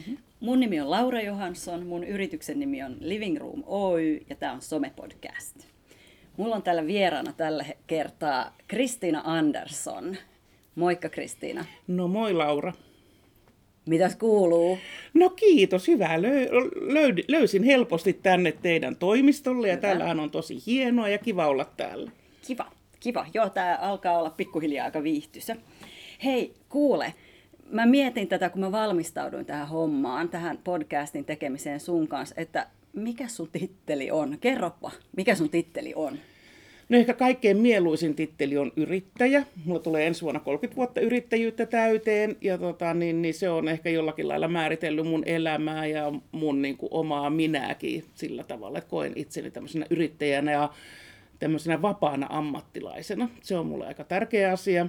Mm-hmm. Mun nimi on Laura Johansson, mun yrityksen nimi on Living Room Oy ja tämä on Some-podcast. Mulla on täällä vieraana tällä kertaa Kristiina Andersson. Moikka Kristiina. No moi Laura. Mitäs kuuluu? No kiitos, hyvä. Lö- löy- löysin helposti tänne teidän toimistolle ja Hyvä. täällähän on tosi hienoa ja kiva olla täällä. Kiva, kiva. Joo, tää alkaa olla pikkuhiljaa aika viihtysä. Hei, kuule, mä mietin tätä, kun mä valmistauduin tähän hommaan, tähän podcastin tekemiseen sun kanssa, että mikä sun titteli on? Kerropa, mikä sun titteli on? No ehkä kaikkein mieluisin titteli on yrittäjä. Mulla tulee ensi vuonna 30 vuotta yrittäjyyttä täyteen ja tota, niin, niin se on ehkä jollakin lailla määritellyt mun elämää ja mun niin kuin, omaa minääkin sillä tavalla, että koen itseni tämmöisenä yrittäjänä ja tämmöisenä vapaana ammattilaisena. Se on mulle aika tärkeä asia.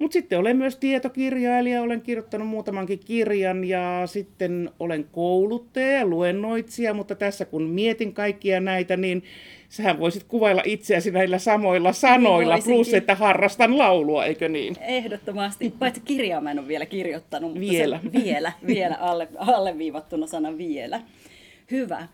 Mutta sitten olen myös tietokirjailija, olen kirjoittanut muutamankin kirjan ja sitten olen kouluttaja ja luennoitsija, mutta tässä kun mietin kaikkia näitä, niin sähän voisit kuvailla itseäsi näillä samoilla sanoilla, niin plus että harrastan laulua, eikö niin? Ehdottomasti, paitsi kirjaa mä en ole vielä kirjoittanut. Mutta vielä. Se, vielä, vielä alle, alleviivattuna sana vielä. Hyvä.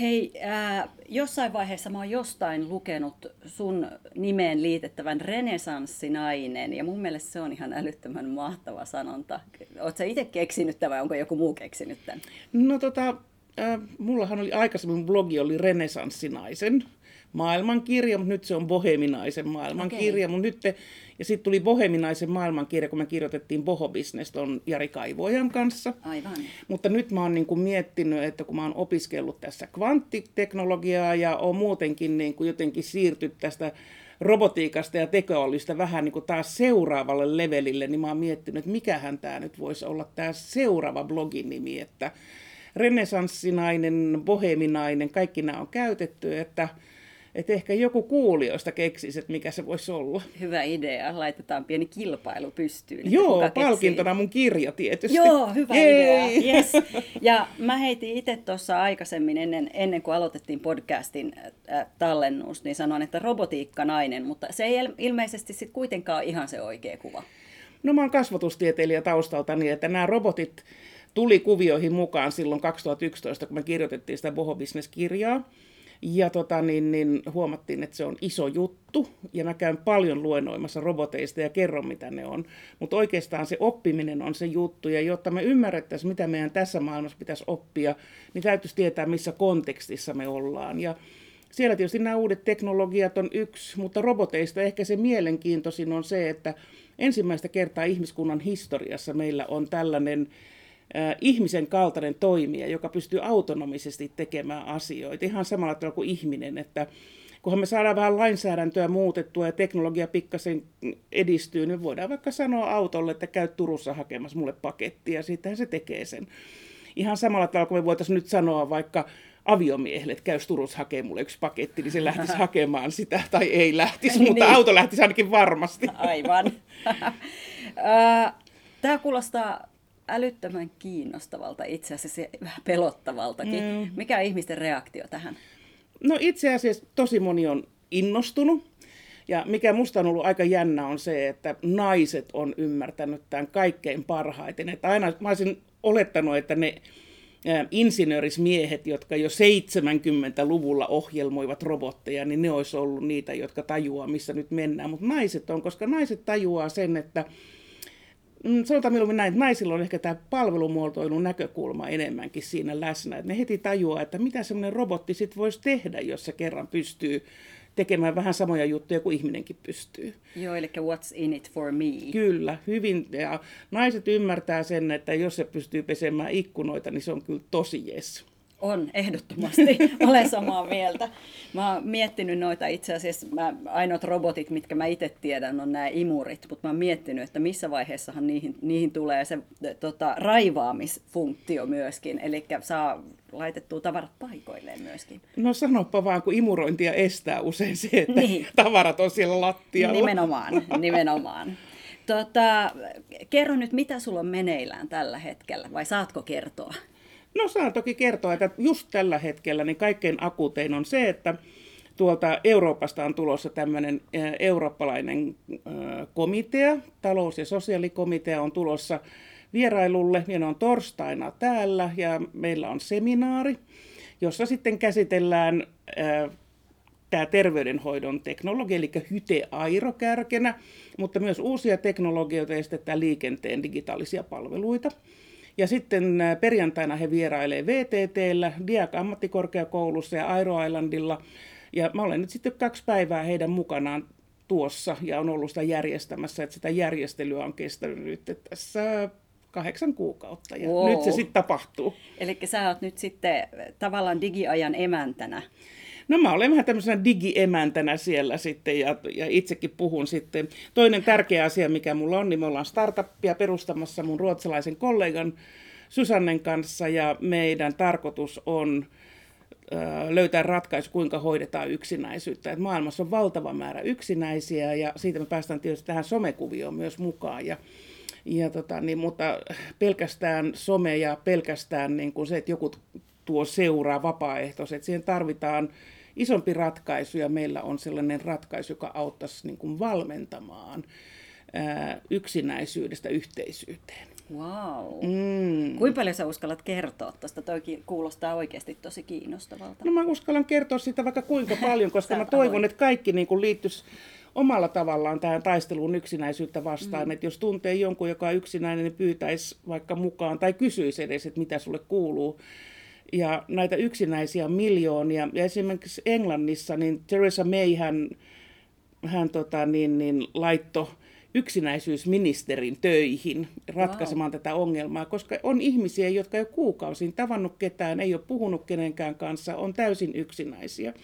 Hei, äh, jossain vaiheessa mä oon jostain lukenut sun nimeen liitettävän renesanssinainen, ja mun mielestä se on ihan älyttömän mahtava sanonta. Oletko itse keksinyt tämän vai onko joku muu keksinyt tämän? No tota, äh, mullahan oli aikaisemmin blogi oli renesanssinaisen maailmankirja, mutta nyt se on boheminaisen maailmankirja, okay. mutta nyt te, ja sitten tuli boheminaisen maailmankirja, kun me kirjoitettiin Boho Business ton Jari Kaivojan kanssa. Aivan. Mutta nyt mä oon niin kuin miettinyt, että kun mä oon opiskellut tässä kvanttiteknologiaa ja on muutenkin niin kuin jotenkin siirtynyt tästä robotiikasta ja tekoälystä vähän niin kuin taas seuraavalle levelille, niin mä oon miettinyt, että mikähän tämä nyt voisi olla tämä seuraava blogin nimi, että renesanssinainen, boheminainen, kaikki nämä on käytetty, että että ehkä joku kuulijoista keksisi, että mikä se voisi olla. Hyvä idea. Laitetaan pieni kilpailu pystyyn. Joo, palkintona mun kirja tietysti. Joo, hyvä Jei. idea. Yes. Ja mä heitin itse tuossa aikaisemmin, ennen, ennen kuin aloitettiin podcastin äh, tallennus, niin sanoin, että robotiikka nainen, mutta se ei ilmeisesti sitten kuitenkaan ihan se oikea kuva. No mä oon kasvatustieteilijä taustalta, niin että nämä robotit tuli kuvioihin mukaan silloin 2011, kun me kirjoitettiin sitä Boho Business-kirjaa. Ja tota, niin, niin, huomattiin, että se on iso juttu, ja mä käyn paljon luennoimassa roboteista ja kerron, mitä ne on. Mutta oikeastaan se oppiminen on se juttu, ja jotta me ymmärrettäisiin, mitä meidän tässä maailmassa pitäisi oppia, niin täytyisi tietää, missä kontekstissa me ollaan. Ja siellä tietysti nämä uudet teknologiat on yksi, mutta roboteista ehkä se mielenkiintoisin on se, että ensimmäistä kertaa ihmiskunnan historiassa meillä on tällainen ihmisen kaltainen toimija, joka pystyy autonomisesti tekemään asioita, ihan samalla tavalla kuin ihminen, että kunhan me saadaan vähän lainsäädäntöä muutettua ja teknologia pikkasen edistyy, niin voidaan vaikka sanoa autolle, että käy Turussa hakemassa mulle pakettia, ja sittenhän se tekee sen. Ihan samalla tavalla kuin me voitaisiin nyt sanoa vaikka aviomiehelle, että käy Turussa hakemaan mulle yksi paketti, niin se lähtisi hakemaan sitä, tai ei lähtisi, mutta niin. auto lähtisi ainakin varmasti. Aivan. Tämä kuulostaa älyttömän kiinnostavalta, itse asiassa vähän pelottavaltakin. Mm. Mikä on ihmisten reaktio tähän? No itse asiassa tosi moni on innostunut. Ja mikä musta on ollut aika jännä on se, että naiset on ymmärtänyt tämän kaikkein parhaiten. Että aina mä olisin olettanut, että ne insinöörismiehet, jotka jo 70-luvulla ohjelmoivat robotteja, niin ne olisi ollut niitä, jotka tajuaa, missä nyt mennään. Mutta naiset on, koska naiset tajuaa sen, että sanotaan milloin näin, että naisilla on ehkä tämä palvelumuotoilun näkökulma enemmänkin siinä läsnä. Että ne heti tajuaa, että mitä semmoinen robotti sitten voisi tehdä, jos se kerran pystyy tekemään vähän samoja juttuja kuin ihminenkin pystyy. Joo, eli what's in it for me. Kyllä, hyvin. Ja naiset ymmärtää sen, että jos se pystyy pesemään ikkunoita, niin se on kyllä tosi jes. On, ehdottomasti. Olen samaa mieltä. Mä oon miettinyt noita itse asiassa, mä, ainoat robotit, mitkä mä itse tiedän, on nämä imurit, mutta mä oon miettinyt, että missä vaiheessahan niihin, niihin tulee se tota, raivaamisfunktio myöskin, eli saa laitettua tavarat paikoilleen myöskin. No sanoppa vaan, kun imurointia estää usein se, että niin. tavarat on siellä lattialla. Nimenomaan, nimenomaan. Tota, kerro nyt, mitä sulla on meneillään tällä hetkellä, vai saatko kertoa? No saan toki kertoa, että just tällä hetkellä niin kaikkein akutein on se, että tuolta Euroopasta on tulossa tämmöinen eurooppalainen komitea, talous- ja sosiaalikomitea on tulossa vierailulle ja ne on torstaina täällä ja meillä on seminaari, jossa sitten käsitellään ää, tämä terveydenhoidon teknologia, eli hyte-airo kärkenä, mutta myös uusia teknologioita ja sitten tämä liikenteen digitaalisia palveluita. Ja sitten perjantaina he vierailee VTTllä, Diak ammattikorkeakoulussa ja Airo Islandilla. Ja mä olen nyt sitten kaksi päivää heidän mukanaan tuossa ja on ollut sitä järjestämässä, että sitä järjestelyä on kestänyt nyt tässä kahdeksan kuukautta ja wow. nyt se sitten tapahtuu. Eli sä oot nyt sitten tavallaan digiajan emäntänä. No mä olen vähän tämmöisenä digiemäntänä siellä sitten ja, ja itsekin puhun sitten. Toinen tärkeä asia, mikä mulla on, niin me ollaan startuppia perustamassa mun ruotsalaisen kollegan Susannen kanssa ja meidän tarkoitus on löytää ratkaisu, kuinka hoidetaan yksinäisyyttä. Et maailmassa on valtava määrä yksinäisiä ja siitä me päästään tietysti tähän somekuvioon myös mukaan. Ja, ja tota, niin, mutta pelkästään some ja pelkästään niin kuin se, että joku tuo seuraa vapaaehtoiset, siihen tarvitaan isompi ratkaisu ja meillä on sellainen ratkaisu, joka auttaisi niin kuin valmentamaan ää, yksinäisyydestä yhteisyyteen. Wow. Mm. Kuinka paljon sä uskallat kertoa tuosta? Toikin kuulostaa oikeasti tosi kiinnostavalta. No mä uskallan kertoa sitä vaikka kuinka paljon, koska mä toivon, että kaikki niin kuin liittyisi omalla tavallaan tähän taisteluun yksinäisyyttä vastaan. Mm. Että jos tuntee jonkun, joka on yksinäinen, niin pyytäisi vaikka mukaan tai kysyisi edes, että mitä sulle kuuluu. Ja näitä yksinäisiä miljoonia. Ja esimerkiksi Englannissa, niin Theresa May hän, hän tota, niin, niin, laittoi yksinäisyysministerin töihin ratkaisemaan wow. tätä ongelmaa, koska on ihmisiä, jotka ei ole kuukausiin tavannut ketään, ei ole puhunut kenenkään kanssa, on täysin yksinäisiä.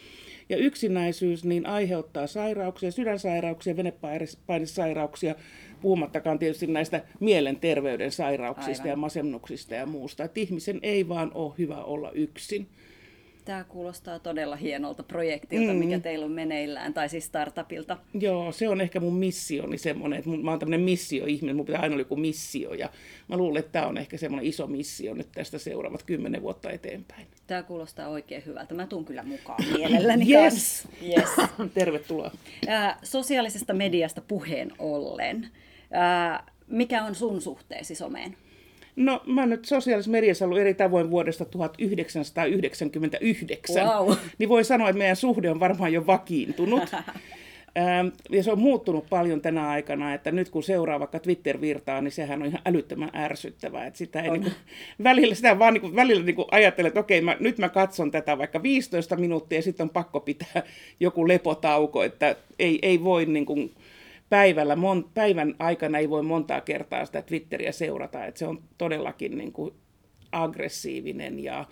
Ja yksinäisyys niin aiheuttaa sairauksia, sydänsairauksia, venepainesairauksia, puhumattakaan tietysti näistä mielenterveyden sairauksista Aivan. ja masennuksista ja muusta. Että ihmisen ei vaan ole hyvä olla yksin. Tämä kuulostaa todella hienolta projektilta, mm. mikä teillä on meneillään, tai siis startupilta. Joo, se on ehkä mun missioni semmoinen, että mä oon tämmöinen missio-ihminen, mun pitää aina olla joku missio, ja mä luulen, että tämä on ehkä semmoinen iso missio nyt tästä seuraavat kymmenen vuotta eteenpäin. Tämä kuulostaa oikein hyvältä. Mä tuun kyllä mukaan mielelläni yes. yes. Tervetuloa. Äh, sosiaalisesta mediasta puheen ollen. Äh, mikä on sun suhteesi someen? No mä nyt sosiaalisessa mediassa ollut eri tavoin vuodesta 1999, wow. niin voi sanoa, että meidän suhde on varmaan jo vakiintunut. Ähm, ja se on muuttunut paljon tänä aikana, että nyt kun seuraa vaikka Twitter-virtaa, niin sehän on ihan älyttömän ärsyttävää. Että sitä ei niin kuin, välillä, sitä vaan niin kuin, välillä niin kuin ajattelee, että okei, mä, nyt mä katson tätä vaikka 15 minuuttia ja sitten on pakko pitää joku lepotauko, että ei, ei voi niin kuin, päivällä, mon, päivän aikana ei voi montaa kertaa sitä Twitteriä seurata, että se on todellakin niin kuin aggressiivinen. Ja,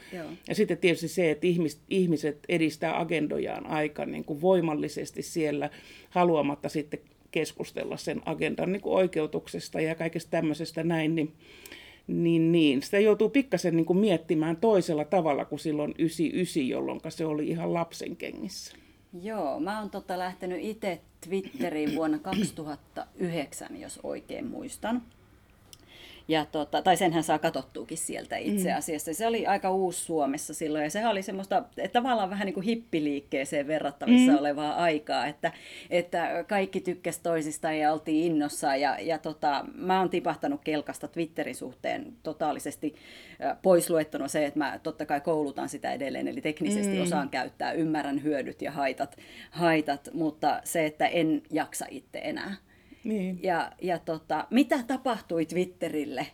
ja sitten tietysti se, että ihmis, ihmiset edistää agendojaan aika niin kuin voimallisesti siellä haluamatta sitten keskustella sen agendan niin kuin oikeutuksesta ja kaikesta tämmöisestä näin, niin, niin, niin. sitä joutuu pikkasen niin kuin miettimään toisella tavalla kuin silloin 99, jolloin se oli ihan lapsen kengissä. Joo, mä oon tota lähtenyt itse Twitteriin vuonna 2009, jos oikein muistan. Ja tota, tai senhän saa katsottuukin sieltä itse mm. asiassa. Se oli aika uusi Suomessa silloin ja sehän oli semmoista että tavallaan vähän niin kuin hippiliikkeeseen verrattavissa mm. olevaa aikaa, että, että kaikki tykkäs toisista ja oltiin innossa ja, ja tota, mä oon tipahtanut kelkasta Twitterin suhteen totaalisesti pois luettuna se, että mä totta kai koulutan sitä edelleen, eli teknisesti mm. osaan käyttää, ymmärrän hyödyt ja haitat, haitat, mutta se, että en jaksa itse enää. Niin. Ja, ja tota, mitä tapahtui Twitterille?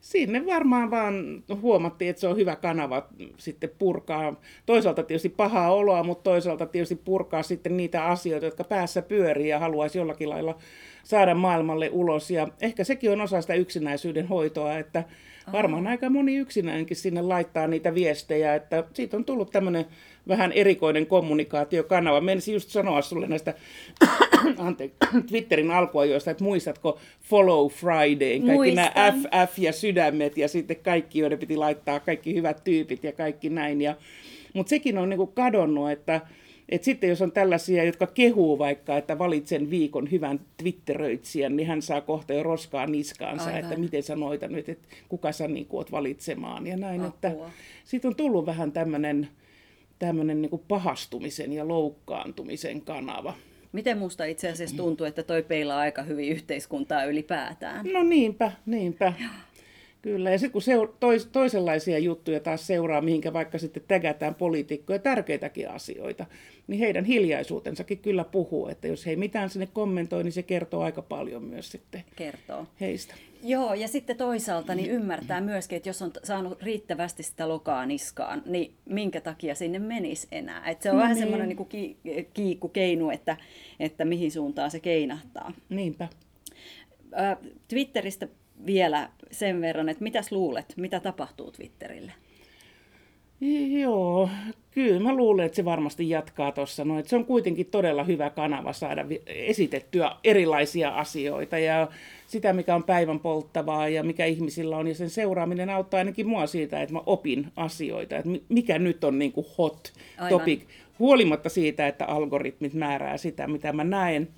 Sinne varmaan vaan huomattiin, että se on hyvä kanava sitten purkaa toisaalta tietysti pahaa oloa, mutta toisaalta tietysti purkaa sitten niitä asioita, jotka päässä pyörii ja haluaisi jollakin lailla saada maailmalle ulos. Ja ehkä sekin on osa sitä yksinäisyyden hoitoa, että varmaan aika moni yksinäinkin sinne laittaa niitä viestejä, että siitä on tullut tämmöinen vähän erikoinen kommunikaatiokanava. Menisin just sanoa sulle näistä anteeksi, Twitterin alkuajoista, että muistatko Follow Friday, kaikki Muistan. nämä FF ja sydämet ja sitten kaikki, joiden piti laittaa kaikki hyvät tyypit ja kaikki näin. Ja, mutta sekin on niinku kadonnut, että et sitten jos on tällaisia, jotka kehuu vaikka, että valitsen viikon hyvän Twitteröitsijän, niin hän saa kohta jo roskaa niskaansa, Aivan. että miten sä noita nyt, että kuka sä niin oot valitsemaan ja näin. Apua. Että siitä on tullut vähän tämmöinen tämmöinen niin pahastumisen ja loukkaantumisen kanava. Miten musta itse asiassa tuntuu, että toi peilaa aika hyvin yhteiskuntaa ylipäätään? No niinpä, niinpä. Kyllä, ja sitten kun seur- tois- toisenlaisia juttuja taas seuraa, mihinkä vaikka sitten tägätään poliitikkoja, tärkeitäkin asioita, niin heidän hiljaisuutensakin kyllä puhuu, että jos he ei mitään sinne kommentoi, niin se kertoo aika paljon myös sitten Kertoo. heistä. Joo, ja sitten toisaalta niin ymmärtää myöskin, että jos on saanut riittävästi sitä lokaa niskaan, niin minkä takia sinne menisi enää. Et se on No vähän niin. semmoinen niin ki, kiikku keinu, että, että mihin suuntaan se keinahtaa. Niinpä. Twitteristä vielä sen verran, että mitäs luulet, mitä tapahtuu Twitterille? Joo, kyllä mä luulen, että se varmasti jatkaa tuossa. No, se on kuitenkin todella hyvä kanava saada esitettyä erilaisia asioita ja sitä, mikä on päivän polttavaa ja mikä ihmisillä on. Ja sen seuraaminen auttaa ainakin mua siitä, että mä opin asioita, että mi- mikä nyt on niin kuin hot Aivan. topic. Huolimatta siitä, että algoritmit määrää sitä, mitä mä näen.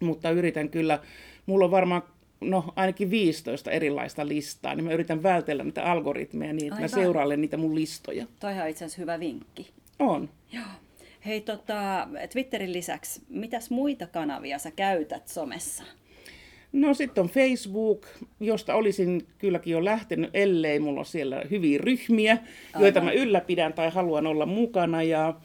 Mutta yritän kyllä, mulla on varmaan no ainakin 15 erilaista listaa, niin mä yritän vältellä niitä algoritmeja niin, että mä Aivan. seurailen niitä mun listoja. Toihan on itse asiassa hyvä vinkki. On. Joo. Hei, tota, Twitterin lisäksi, mitäs muita kanavia sä käytät somessa? No sitten on Facebook, josta olisin kylläkin jo lähtenyt, ellei mulla ole siellä hyviä ryhmiä, joita mä ylläpidän tai haluan olla mukana. Ja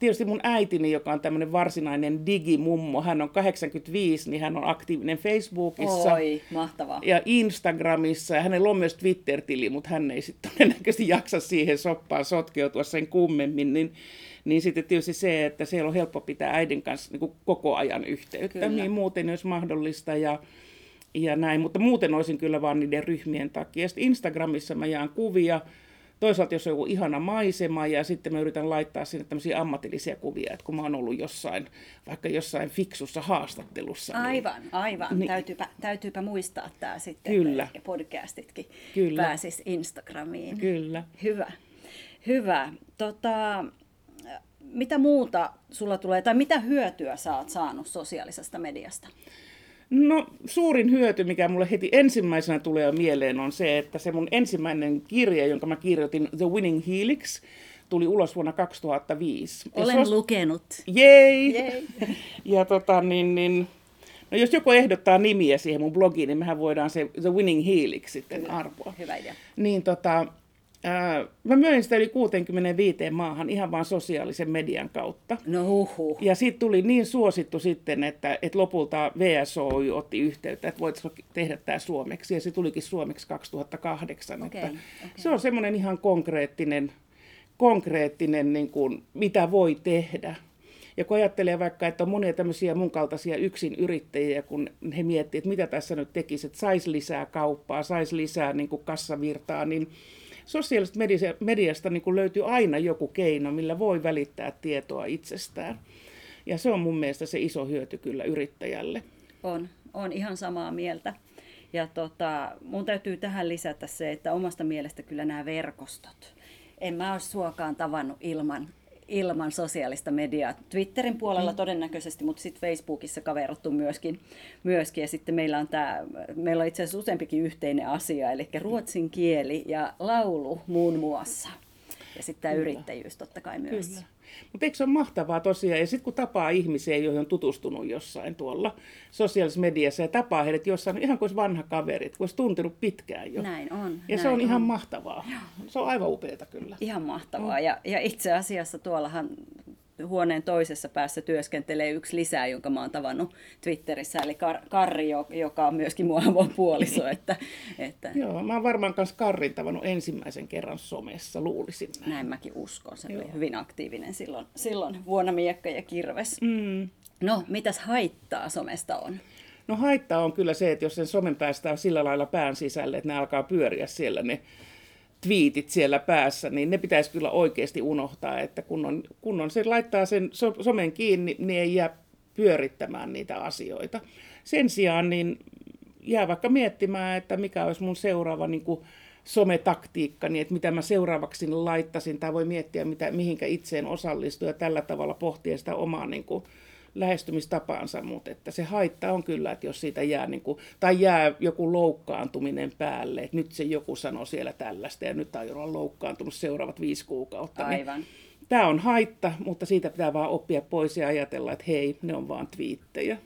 tietysti mun äitini, joka on tämmöinen varsinainen digimummo, hän on 85, niin hän on aktiivinen Facebookissa. Oi, mahtavaa. ja Instagramissa, ja hänellä on myös Twitter-tili, mutta hän ei sitten todennäköisesti jaksa siihen soppaan sotkeutua sen kummemmin, niin, niin sitten tietysti se, että siellä on helppo pitää äidin kanssa niin kuin koko ajan yhteyttä, Kyllä. niin muuten olisi mahdollista ja, ja näin, mutta muuten olisin kyllä vaan niiden ryhmien takia. Sitten Instagramissa mä jaan kuvia, toisaalta jos on joku ihana maisema ja sitten mä yritän laittaa sinne tämmöisiä ammatillisia kuvia, että kun mä oon ollut jossain, vaikka jossain fiksussa haastattelussa. Niin, Aivan, aivan. Niin. Niin. Täytyypä, täytyypä muistaa tämä sitten, Kyllä. että ehkä podcastitkin Kyllä. pääsis Instagramiin. Kyllä. Hyvä. Hyvä. Tota, mitä muuta sulla tulee, tai mitä hyötyä sä oot saanut sosiaalisesta mediasta? No suurin hyöty, mikä mulle heti ensimmäisenä tulee mieleen, on se, että se mun ensimmäinen kirja, jonka mä kirjoitin, The Winning Helix, tuli ulos vuonna 2005. Ja Olen on- lukenut. Jei! Jei. Ja tota, niin, niin, no jos joku ehdottaa nimiä siihen mun blogiin, niin mehän voidaan se The Winning Helix sitten arvoa. Hyvä idea. Niin tota, ää, mä myin sitä yli 65 maahan ihan vaan sosiaalisen median kautta. No huhu. Ja siitä tuli niin suosittu sitten, että, että lopulta VSOY otti yhteyttä, että voitaisiin tehdä tämä suomeksi. Ja se tulikin suomeksi 2008. Okei, että okei. Se on semmoinen ihan konkreettinen, konkreettinen niin kuin, mitä voi tehdä. Ja kun ajattelee vaikka, että on monia tämmöisiä mun kaltaisia yksin yrittäjiä, kun he miettii, että mitä tässä nyt tekisi, että saisi lisää kauppaa, saisi lisää niin kuin kassavirtaa, niin sosiaalisesta media- mediasta niin kuin löytyy aina joku keino, millä voi välittää tietoa itsestään. Ja se on mun mielestä se iso hyöty kyllä yrittäjälle. On, on ihan samaa mieltä. Ja tota, mun täytyy tähän lisätä se, että omasta mielestä kyllä nämä verkostot. En mä ole suokaan tavannut ilman, ilman sosiaalista mediaa. Twitterin puolella mm. todennäköisesti, mutta sitten Facebookissa kaverattu myöskin, myöskin. Ja sitten meillä on, tää, meillä on itse asiassa useampikin yhteinen asia, eli ruotsin kieli ja laulu muun muassa. Ja sitten tämä yrittäjyys totta kai myös. Kyllä. Mutta eikö se ole mahtavaa tosiaan? Ja sitten kun tapaa ihmisiä, joihin on tutustunut jossain tuolla sosiaalisessa mediassa ja tapaa heidät jossain, ihan kuin olisi vanha kaveri, kun olisi tuntenut pitkään jo. Näin on. ja näin se on ihan mahtavaa. Se on aivan upeata kyllä. Ihan mahtavaa. Ja, ja itse asiassa tuollahan huoneen toisessa päässä työskentelee yksi lisää, jonka mä oon tavannut Twitterissä, eli Kar- Karri, jo- joka on myöskin mun avopuoliso. Että, että Joo, mä oon varmaan kanssa Karrin tavannut ensimmäisen kerran somessa, luulisin näin. näin mäkin uskon. Se Joo. oli hyvin aktiivinen silloin, silloin vuonna Miekka ja Kirves. Mm. No, mitäs haittaa somesta on? No haitta on kyllä se, että jos sen somen päästää sillä lailla pään sisälle, että ne alkaa pyöriä siellä ne twiitit siellä päässä, niin ne pitäisi kyllä oikeasti unohtaa, että kun on, kun on se laittaa sen so, somen kiinni, niin ei jää pyörittämään niitä asioita. Sen sijaan niin jää vaikka miettimään, että mikä olisi mun seuraava niin kuin sometaktiikka, niin että mitä mä seuraavaksi laittaisin, tai voi miettiä, mitä, mihinkä itseen osallistuu ja tällä tavalla pohtia sitä omaa niin kuin, lähestymistapaansa, mutta että se haitta on kyllä, että jos siitä jää, niin kuin, tai jää joku loukkaantuminen päälle, että nyt se joku sanoo siellä tällaista ja nyt aion olla loukkaantunut seuraavat viisi kuukautta. Niin Aivan. Tämä on haitta, mutta siitä pitää vaan oppia pois ja ajatella, että hei, ne on vaan twiittejä.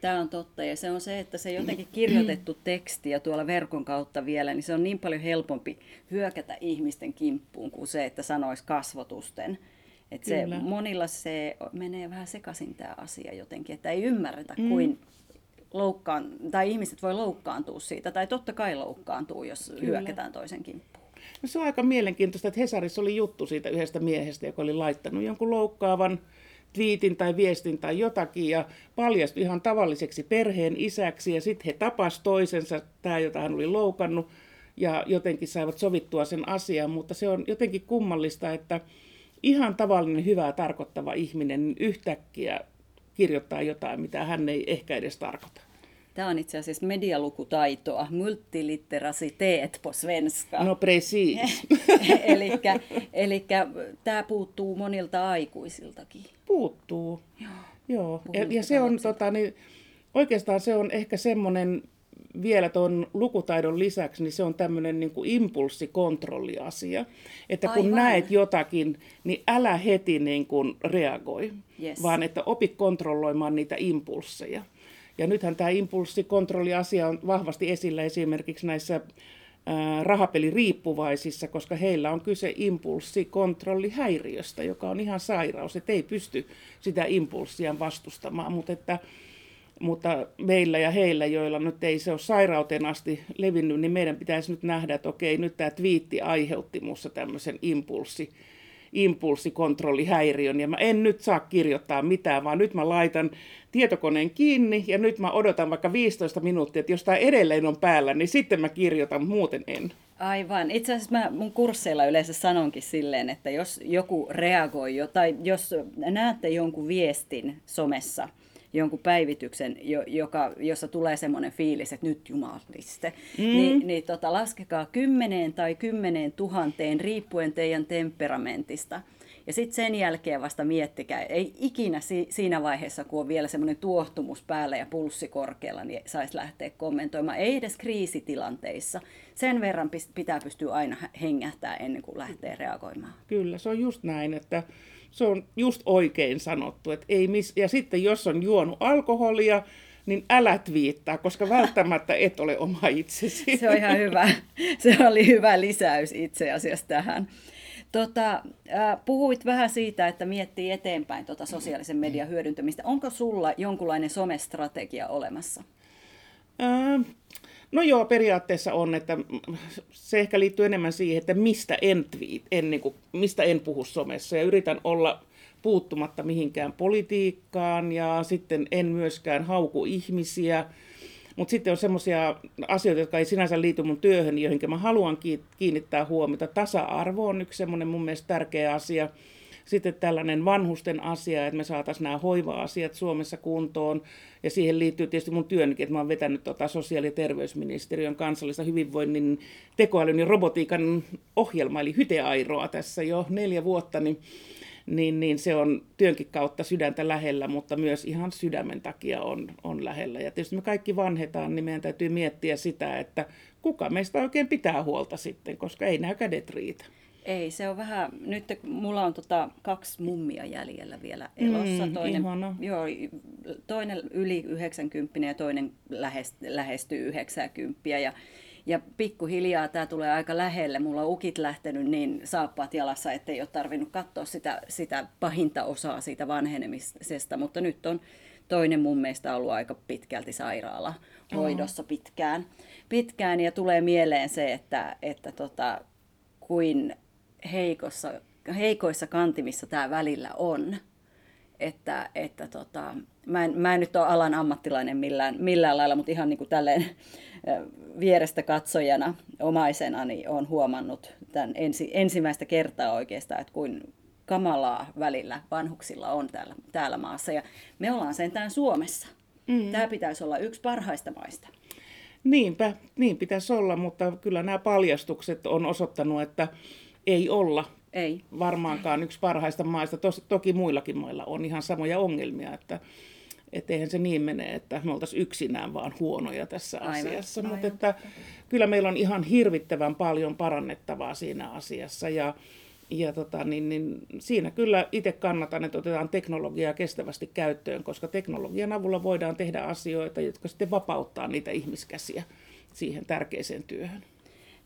Tämä on totta ja se on se, että se jotenkin kirjoitettu teksti ja tuolla verkon kautta vielä, niin se on niin paljon helpompi hyökätä ihmisten kimppuun kuin se, että sanoisi kasvotusten. Et se, monilla se menee vähän sekaisin tämä asia jotenkin, että ei ymmärretä mm. kuin loukkaan, tai ihmiset voi loukkaantua siitä, tai totta kai loukkaantuu, jos Kyllä. hyökätään toisen kimppuun. No se on aika mielenkiintoista, että Hesarissa oli juttu siitä yhdestä miehestä, joka oli laittanut jonkun loukkaavan twiitin tai viestin tai jotakin ja paljastui ihan tavalliseksi perheen isäksi ja sitten he tapas toisensa, tämä jota hän oli loukannut ja jotenkin saivat sovittua sen asian, mutta se on jotenkin kummallista, että ihan tavallinen hyvää tarkoittava ihminen yhtäkkiä kirjoittaa jotain, mitä hän ei ehkä edes tarkoita. Tämä on itse asiassa medialukutaitoa, multilitterasitet på svenska. No precis. eli tämä puuttuu monilta aikuisiltakin. Puuttuu, joo. joo. Ja, ja se on, tota, niin, oikeastaan se on ehkä semmoinen, vielä tuon lukutaidon lisäksi, niin se on tämmöinen niin kuin impulssikontrolliasia. Että kun Aivan. näet jotakin, niin älä heti niin kuin reagoi, yes. vaan että opi kontrolloimaan niitä impulsseja. Ja nythän tämä impulssikontrolliasia on vahvasti esillä esimerkiksi näissä rahapeliriippuvaisissa, koska heillä on kyse impulssikontrollihäiriöstä, joka on ihan sairaus, että ei pysty sitä impulssia vastustamaan, mutta että mutta meillä ja heillä, joilla nyt ei se ole sairauteen asti levinnyt, niin meidän pitäisi nyt nähdä, että okei, nyt tämä twiitti aiheutti minussa tämmöisen impulssi, impulssikontrollihäiriön, ja mä en nyt saa kirjoittaa mitään, vaan nyt mä laitan tietokoneen kiinni, ja nyt mä odotan vaikka 15 minuuttia, että jos tämä edelleen on päällä, niin sitten mä kirjoitan, muuten en. Aivan. Itse asiassa mä mun kursseilla yleensä sanonkin silleen, että jos joku reagoi jo, tai jos näette jonkun viestin somessa, jonkun päivityksen, joka, jossa tulee semmoinen fiilis, että nyt jumaliste, mm. niin, niin tota, laskekaa kymmeneen tai kymmeneen tuhanteen riippuen teidän temperamentista. Ja sitten sen jälkeen vasta miettikää, ei ikinä si- siinä vaiheessa, kun on vielä semmoinen tuohtumus päällä ja pulssi korkealla, niin saisi lähteä kommentoimaan. Ei edes kriisitilanteissa. Sen verran pitää pystyä aina hengähtää ennen kuin lähtee reagoimaan. Kyllä, se on just näin, että se on just oikein sanottu. Että ei mis- ja sitten jos on juonut alkoholia, niin älä viittaa, koska välttämättä et ole oma itsesi. Se on ihan hyvä. Se oli hyvä lisäys itse asiassa tähän. Tota, äh, puhuit vähän siitä, että miettii eteenpäin tota sosiaalisen median hyödyntämistä. Onko sulla jonkunlainen somestrategia olemassa? Äh, No joo, periaatteessa on, että se ehkä liittyy enemmän siihen, että mistä en, tweet, en, niin kuin, mistä en puhu somessa ja yritän olla puuttumatta mihinkään politiikkaan ja sitten en myöskään hauku ihmisiä. Mutta sitten on semmoisia asioita, jotka ei sinänsä liity mun työhön, joihin mä haluan kiinnittää huomiota. Tasa-arvo on yksi semmoinen mun mielestä tärkeä asia sitten tällainen vanhusten asia, että me saataisiin nämä hoiva-asiat Suomessa kuntoon. Ja siihen liittyy tietysti mun työnikin, että mä oon vetänyt tota sosiaali- ja terveysministeriön kansallista hyvinvoinnin tekoälyn ja robotiikan ohjelma, eli Hyteairoa tässä jo neljä vuotta, niin niin, niin se on työnkin kautta sydäntä lähellä, mutta myös ihan sydämen takia on, on lähellä. Ja tietysti me kaikki vanhetaan, niin meidän täytyy miettiä sitä, että kuka meistä oikein pitää huolta sitten, koska ei nämä kädet riitä. Ei, se on vähän, nyt mulla on tota kaksi mummia jäljellä vielä elossa. Mm, toinen, joo, toinen yli 90 ja toinen lähestyy 90. Ja, ja pikkuhiljaa tämä tulee aika lähelle. Mulla on ukit lähtenyt niin saappaat jalassa, ettei ole tarvinnut katsoa sitä, sitä pahinta osaa siitä vanhenemisesta. Mutta nyt on toinen mun mielestä ollut aika pitkälti sairaala hoidossa pitkään. pitkään. Ja tulee mieleen se, että, että tota, kuin heikossa, heikoissa kantimissa tämä välillä on. Että, että tota, mä, en, mä en nyt ole alan ammattilainen millään, millään lailla, mutta ihan niin kuin tälleen vierestä katsojana omaisena niin olen huomannut tämän ensi, ensimmäistä kertaa oikeastaan, että kuin kamalaa välillä vanhuksilla on täällä, täällä maassa. Ja me ollaan sentään Suomessa. Mm. Tämä pitäisi olla yksi parhaista maista. Niinpä, niin pitäisi olla, mutta kyllä nämä paljastukset on osoittanut, että ei olla ei. varmaankaan yksi parhaista maista. Tos, toki muillakin mailla on ihan samoja ongelmia, että et eihän se niin mene, että me oltaisiin yksinään vaan huonoja tässä aivan, asiassa. Mutta että kyllä meillä on ihan hirvittävän paljon parannettavaa siinä asiassa. Ja ja tota, niin, niin siinä kyllä itse kannatan, että otetaan teknologiaa kestävästi käyttöön, koska teknologian avulla voidaan tehdä asioita, jotka sitten vapauttaa niitä ihmiskäsiä siihen tärkeiseen työhön.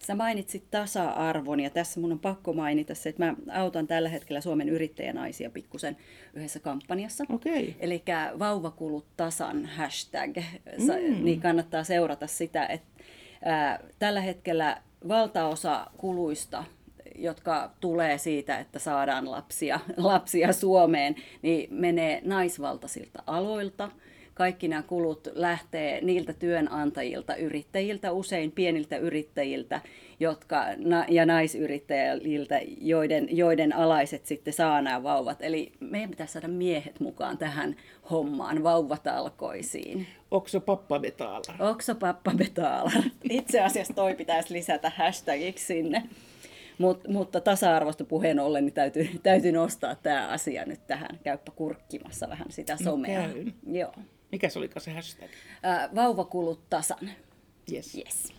Sä mainitsit tasa-arvon ja tässä mun on pakko mainita se, että mä autan tällä hetkellä Suomen yrittäjänaisia pikkusen yhdessä kampanjassa. Okay. Eli vauvakulut tasan hashtag, mm. niin kannattaa seurata sitä, että ää, tällä hetkellä valtaosa kuluista jotka tulee siitä, että saadaan lapsia, lapsia Suomeen, niin menee naisvaltaisilta aloilta – kaikki nämä kulut lähtee niiltä työnantajilta, yrittäjiltä, usein pieniltä yrittäjiltä jotka, ja naisyrittäjiltä, joiden, joiden alaiset sitten saa nämä vauvat. Eli meidän pitäisi saada miehet mukaan tähän hommaan, vauvatalkoisiin. Okso pappa betalar. Okso pappa betalar. Itse asiassa toi pitäisi lisätä hashtagiksi sinne. Mut, mutta tasa-arvosta puheen ollen niin täytyy, täytyy nostaa tämä asia nyt tähän. Käyppä kurkkimassa vähän sitä no somea. No Joo. Mikä se olikaan se hashtag? Äh, vauvakulut tasan. Yes. yes.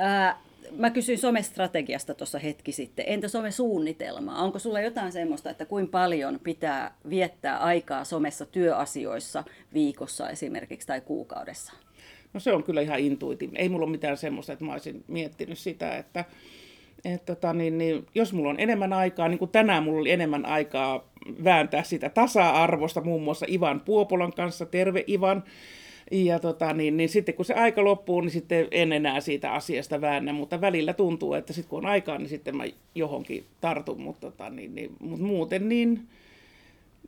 Äh, mä kysyin somestrategiasta tuossa hetki sitten. Entä somesuunnitelma? Onko sulla jotain semmoista, että kuinka paljon pitää viettää aikaa somessa työasioissa viikossa esimerkiksi tai kuukaudessa? No se on kyllä ihan intuitiivinen. Ei mulla ole mitään semmoista, että mä olisin miettinyt sitä, että et tota, niin, niin, jos mulla on enemmän aikaa, niin kuin tänään mulla oli enemmän aikaa vääntää sitä tasa-arvosta, muun muassa Ivan Puopolan kanssa, terve Ivan, ja tota, niin, niin sitten kun se aika loppuu, niin sitten en enää siitä asiasta väännä, mutta välillä tuntuu, että sitten kun on aikaa, niin sitten mä johonkin tartun, mutta, tota, niin, niin, mutta muuten niin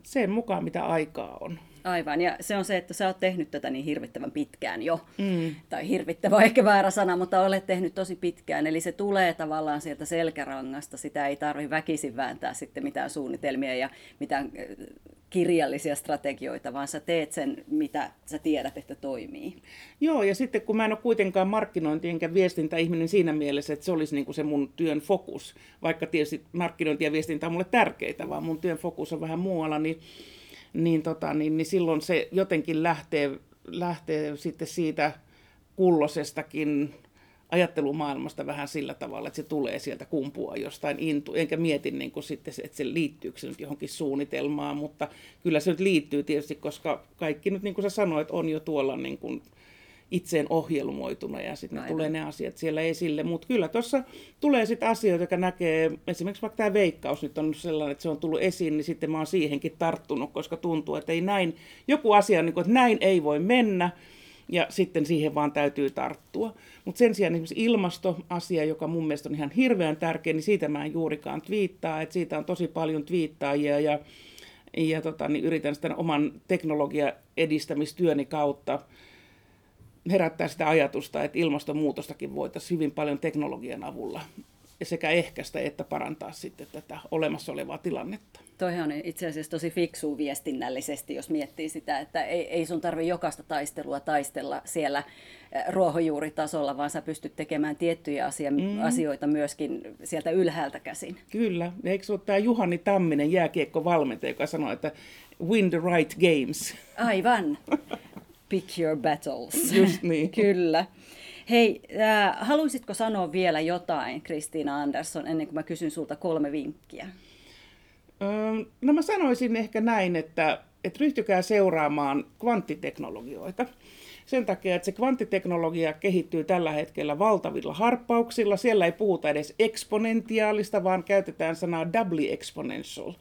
sen mukaan, mitä aikaa on. Aivan, ja se on se, että sä oot tehnyt tätä niin hirvittävän pitkään jo. Mm. Tai hirvittävä on ehkä väärä sana, mutta olet tehnyt tosi pitkään. Eli se tulee tavallaan sieltä selkärangasta. Sitä ei tarvi väkisin vääntää sitten mitään suunnitelmia ja mitään kirjallisia strategioita, vaan sä teet sen, mitä sä tiedät, että toimii. Joo, ja sitten kun mä en ole kuitenkaan markkinointi enkä viestintäihminen siinä mielessä, että se olisi niin kuin se mun työn fokus, vaikka tietysti markkinointi ja viestintä on mulle tärkeitä, vaan mun työn fokus on vähän muualla, niin niin, tota, niin, niin silloin se jotenkin lähtee, lähtee sitten siitä kullosestakin ajattelumaailmasta vähän sillä tavalla, että se tulee sieltä kumpua jostain intu, enkä mieti niin kuin sitten, että se liittyykö se nyt johonkin suunnitelmaan, mutta kyllä se nyt liittyy tietysti, koska kaikki nyt niin kuin sä sanoit, on jo tuolla niin kuin itseen ohjelmoituna ja sitten tulee ne asiat siellä esille. Mutta kyllä tuossa tulee sitten asioita, jotka näkee, esimerkiksi vaikka tämä veikkaus nyt on sellainen, että se on tullut esiin, niin sitten mä oon siihenkin tarttunut, koska tuntuu, että ei näin, joku asia, niin kuin, että näin ei voi mennä, ja sitten siihen vaan täytyy tarttua. Mutta sen sijaan esimerkiksi ilmastoasia, joka mun mielestä on ihan hirveän tärkeä, niin siitä mä en juurikaan twiittaa, että siitä on tosi paljon twiittaajia ja, ja tota, niin yritän sitä oman teknologia edistämistyöni kautta herättää sitä ajatusta, että ilmastonmuutostakin voitaisiin hyvin paljon teknologian avulla sekä ehkäistä että parantaa sitten tätä olemassa olevaa tilannetta. Toihan on itse asiassa tosi fiksu viestinnällisesti, jos miettii sitä, että ei, ei sun tarvi jokaista taistelua taistella siellä eh, ruohonjuuritasolla, vaan sä pystyt tekemään tiettyjä asia, mm. asioita myöskin sieltä ylhäältä käsin. Kyllä. Eikö se ole tämä Juhani Tamminen jääkiekkovalmentaja, joka sanoi, että win the right games? Aivan. Pick your battles. Just niin. Kyllä. Hei, äh, haluaisitko sanoa vielä jotain, Kristiina Andersson, ennen kuin mä kysyn sulta kolme vinkkiä? Öö, no mä sanoisin ehkä näin, että, että ryhtykää seuraamaan kvanttiteknologioita. Sen takia, että se kvanttiteknologia kehittyy tällä hetkellä valtavilla harppauksilla. Siellä ei puhuta edes eksponentiaalista, vaan käytetään sanaa doubly exponential.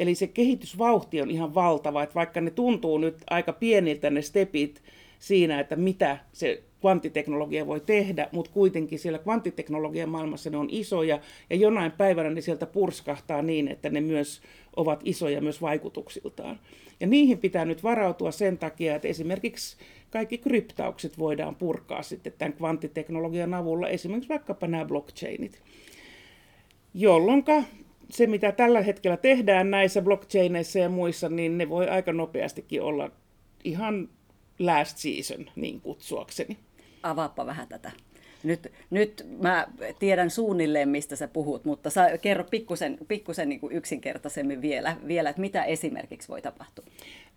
Eli se kehitysvauhti on ihan valtava, että vaikka ne tuntuu nyt aika pieniltä ne stepit siinä, että mitä se kvanttiteknologia voi tehdä, mutta kuitenkin siellä kvanttiteknologian maailmassa ne on isoja ja jonain päivänä ne sieltä purskahtaa niin, että ne myös ovat isoja myös vaikutuksiltaan. Ja niihin pitää nyt varautua sen takia, että esimerkiksi kaikki kryptaukset voidaan purkaa sitten tämän kvanttiteknologian avulla, esimerkiksi vaikkapa nämä blockchainit, jolloin se, mitä tällä hetkellä tehdään näissä blockchaineissa ja muissa, niin ne voi aika nopeastikin olla ihan last season, niin kutsuakseni. Avaappa vähän tätä. Nyt, nyt mä tiedän suunnilleen, mistä sä puhut, mutta sä kerro pikkusen, pikkusen niin kuin yksinkertaisemmin vielä, vielä, että mitä esimerkiksi voi tapahtua.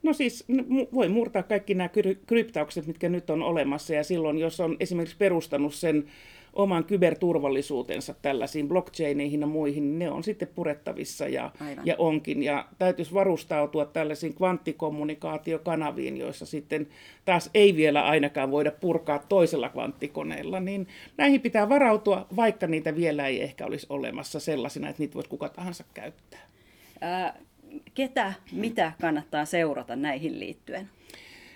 No siis voi murtaa kaikki nämä kryptaukset, mitkä nyt on olemassa, ja silloin, jos on esimerkiksi perustanut sen oman kyberturvallisuutensa tällaisiin blockchaineihin ja muihin, niin ne on sitten purettavissa ja, ja onkin. Ja täytyisi varustautua tällaisiin kvanttikommunikaatiokanaviin, joissa sitten taas ei vielä ainakaan voida purkaa toisella kvanttikoneella. Niin näihin pitää varautua, vaikka niitä vielä ei ehkä olisi olemassa sellaisina, että niitä voisi kuka tahansa käyttää. Ää, ketä, mitä kannattaa seurata näihin liittyen?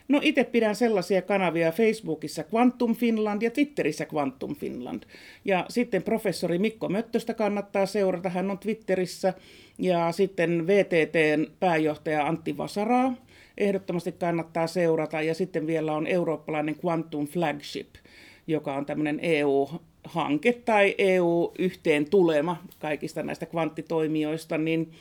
No itse pidän sellaisia kanavia Facebookissa Quantum Finland ja Twitterissä Quantum Finland. Ja sitten professori Mikko Möttöstä kannattaa seurata, hän on Twitterissä. Ja sitten VTTn pääjohtaja Antti Vasaraa ehdottomasti kannattaa seurata. Ja sitten vielä on eurooppalainen Quantum Flagship, joka on tämmöinen EU-hanke tai EU-yhteen tulema kaikista näistä kvanttitoimijoista, niin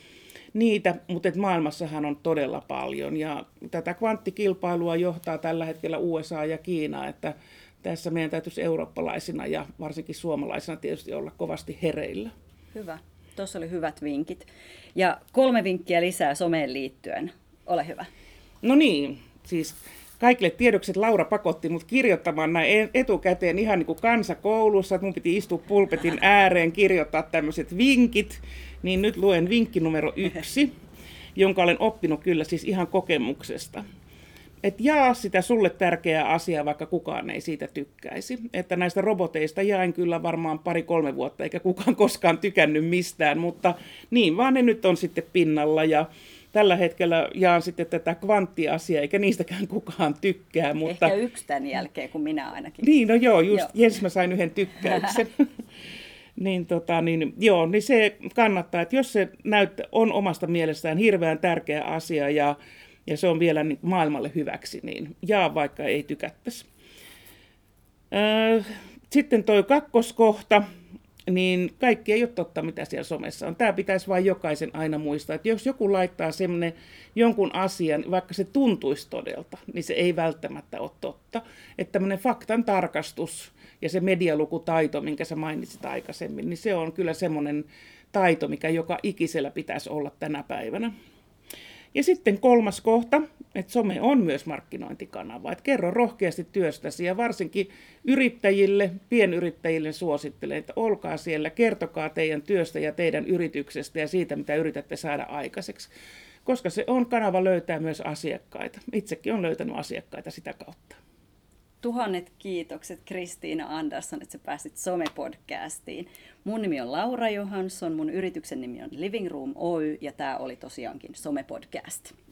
niitä, mutta et maailmassahan on todella paljon. Ja tätä kvanttikilpailua johtaa tällä hetkellä USA ja Kiina, että tässä meidän täytyisi eurooppalaisina ja varsinkin suomalaisina tietysti olla kovasti hereillä. Hyvä. Tuossa oli hyvät vinkit. Ja kolme vinkkiä lisää someen liittyen. Ole hyvä. No niin, siis kaikille tiedokset Laura pakotti mut kirjoittamaan näin etukäteen ihan niin kuin kansakoulussa, että mun piti istua pulpetin ääreen, kirjoittaa tämmöiset vinkit, niin nyt luen vinkki numero yksi, jonka olen oppinut kyllä siis ihan kokemuksesta. Että jaa sitä sulle tärkeää asiaa, vaikka kukaan ei siitä tykkäisi. Että näistä roboteista jain kyllä varmaan pari-kolme vuotta, eikä kukaan koskaan tykännyt mistään, mutta niin vaan ne nyt on sitten pinnalla ja tällä hetkellä jaan sitten tätä kvanttiasiaa, eikä niistäkään kukaan tykkää. Mutta... Ehkä yksi tämän jälkeen, kun minä ainakin. Niin, no joo, just joo. Jens mä sain yhden tykkäyksen. niin, tota, niin, joo, niin se kannattaa, että jos se näyttä, on omasta mielestään hirveän tärkeä asia ja, ja se on vielä niin maailmalle hyväksi, niin jaa vaikka ei tykättäisi. Öö, sitten toi kakkoskohta, niin kaikki ei ole totta, mitä siellä somessa on. Tämä pitäisi vain jokaisen aina muistaa, että jos joku laittaa semmoinen jonkun asian, vaikka se tuntuisi todelta, niin se ei välttämättä ole totta. Että tämmöinen faktan tarkastus ja se medialukutaito, minkä sä mainitsit aikaisemmin, niin se on kyllä semmoinen taito, mikä joka ikisellä pitäisi olla tänä päivänä. Ja sitten kolmas kohta, että some on myös markkinointikanava. Että kerro rohkeasti työstäsi ja varsinkin yrittäjille, pienyrittäjille suosittelen, että olkaa siellä, kertokaa teidän työstä ja teidän yrityksestä ja siitä, mitä yritätte saada aikaiseksi. Koska se on kanava löytää myös asiakkaita. Itsekin on löytänyt asiakkaita sitä kautta. Tuhannet kiitokset Kristiina Andersson, että sä pääsit Some-podcastiin. Mun nimi on Laura Johansson, mun yrityksen nimi on Living Room Oy ja tämä oli tosiaankin Some-podcast.